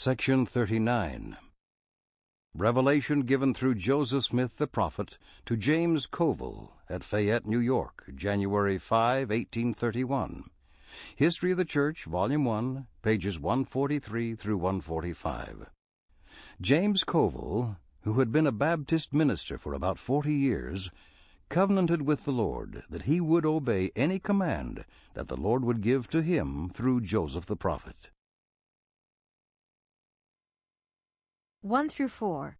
Section 39 Revelation given through Joseph Smith the prophet to James Covill at Fayette, New York, January 5, 1831. History of the Church, Volume 1, pages 143 through 145. James Covill, who had been a Baptist minister for about forty years, covenanted with the Lord that he would obey any command that the Lord would give to him through Joseph the prophet. 1 through 4.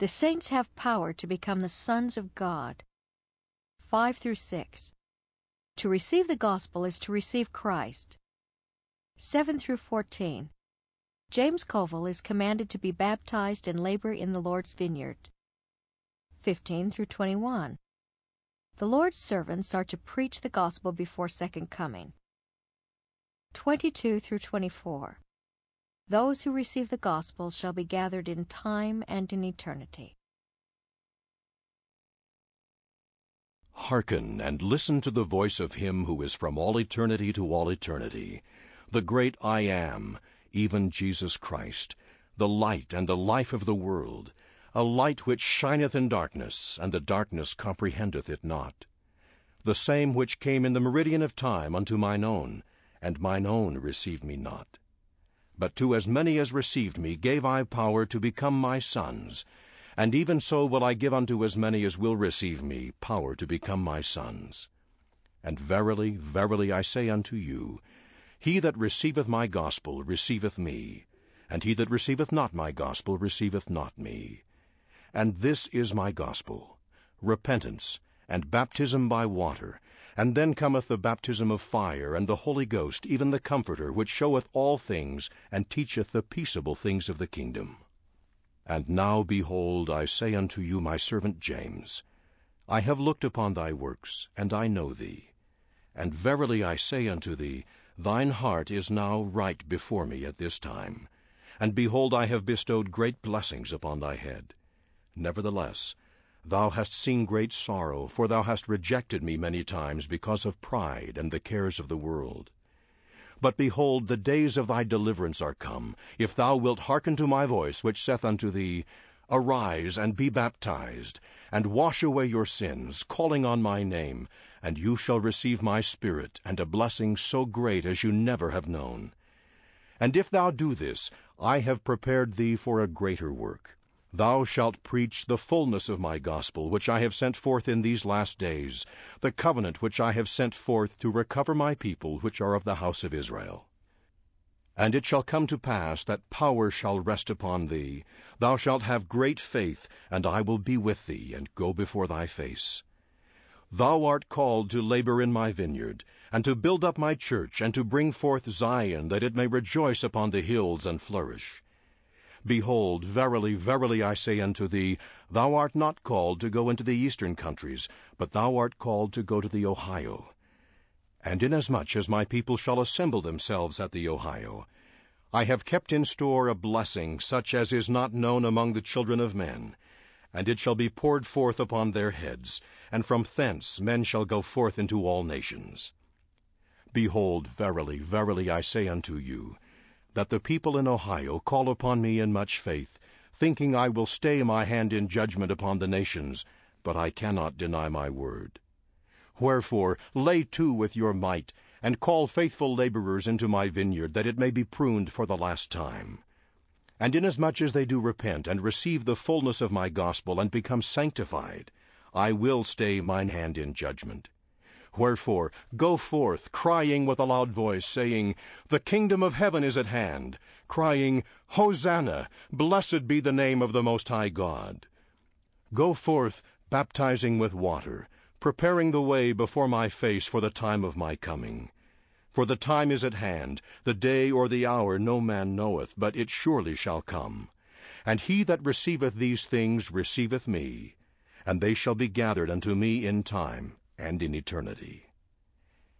The saints have power to become the sons of God. 5 through 6. To receive the gospel is to receive Christ. 7 through 14. James Covill is commanded to be baptized and labor in the Lord's vineyard. 15 through 21. The Lord's servants are to preach the gospel before second coming. 22 through 24. Those who receive the gospel shall be gathered in time and in eternity. Hearken and listen to the voice of him who is from all eternity to all eternity, the great I Am, even Jesus Christ, the light and the life of the world, a light which shineth in darkness, and the darkness comprehendeth it not. The same which came in the meridian of time unto mine own, and mine own received me not. But to as many as received me gave I power to become my sons, and even so will I give unto as many as will receive me power to become my sons. And verily, verily, I say unto you, He that receiveth my gospel receiveth me, and he that receiveth not my gospel receiveth not me. And this is my gospel, repentance, and baptism by water, and then cometh the baptism of fire, and the Holy Ghost, even the Comforter, which showeth all things, and teacheth the peaceable things of the kingdom. And now, behold, I say unto you, my servant James, I have looked upon thy works, and I know thee. And verily I say unto thee, Thine heart is now right before me at this time. And behold, I have bestowed great blessings upon thy head. Nevertheless, Thou hast seen great sorrow, for thou hast rejected me many times because of pride and the cares of the world. But behold, the days of thy deliverance are come, if thou wilt hearken to my voice, which saith unto thee, Arise and be baptized, and wash away your sins, calling on my name, and you shall receive my Spirit, and a blessing so great as you never have known. And if thou do this, I have prepared thee for a greater work. Thou shalt preach the fullness of my gospel, which I have sent forth in these last days, the covenant which I have sent forth to recover my people which are of the house of Israel. And it shall come to pass that power shall rest upon thee. Thou shalt have great faith, and I will be with thee, and go before thy face. Thou art called to labor in my vineyard, and to build up my church, and to bring forth Zion, that it may rejoice upon the hills and flourish. Behold, verily, verily, I say unto thee, thou art not called to go into the eastern countries, but thou art called to go to the Ohio. And inasmuch as my people shall assemble themselves at the Ohio, I have kept in store a blessing such as is not known among the children of men, and it shall be poured forth upon their heads, and from thence men shall go forth into all nations. Behold, verily, verily, I say unto you, that the people in Ohio call upon me in much faith, thinking I will stay my hand in judgment upon the nations, but I cannot deny my word. Wherefore lay to with your might, and call faithful laborers into my vineyard, that it may be pruned for the last time. And inasmuch as they do repent, and receive the fullness of my gospel, and become sanctified, I will stay mine hand in judgment. Wherefore, go forth, crying with a loud voice, saying, The kingdom of heaven is at hand, crying, Hosanna, blessed be the name of the Most High God. Go forth, baptizing with water, preparing the way before my face for the time of my coming. For the time is at hand, the day or the hour no man knoweth, but it surely shall come. And he that receiveth these things receiveth me, and they shall be gathered unto me in time and in eternity.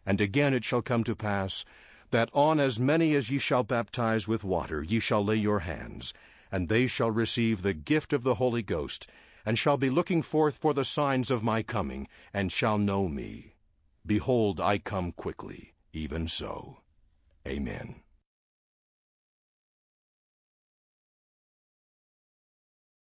And again it shall come to pass, that on as many as ye shall baptize with water ye shall lay your hands, and they shall receive the gift of the Holy Ghost, and shall be looking forth for the signs of my coming, and shall know me. Behold, I come quickly, even so. Amen.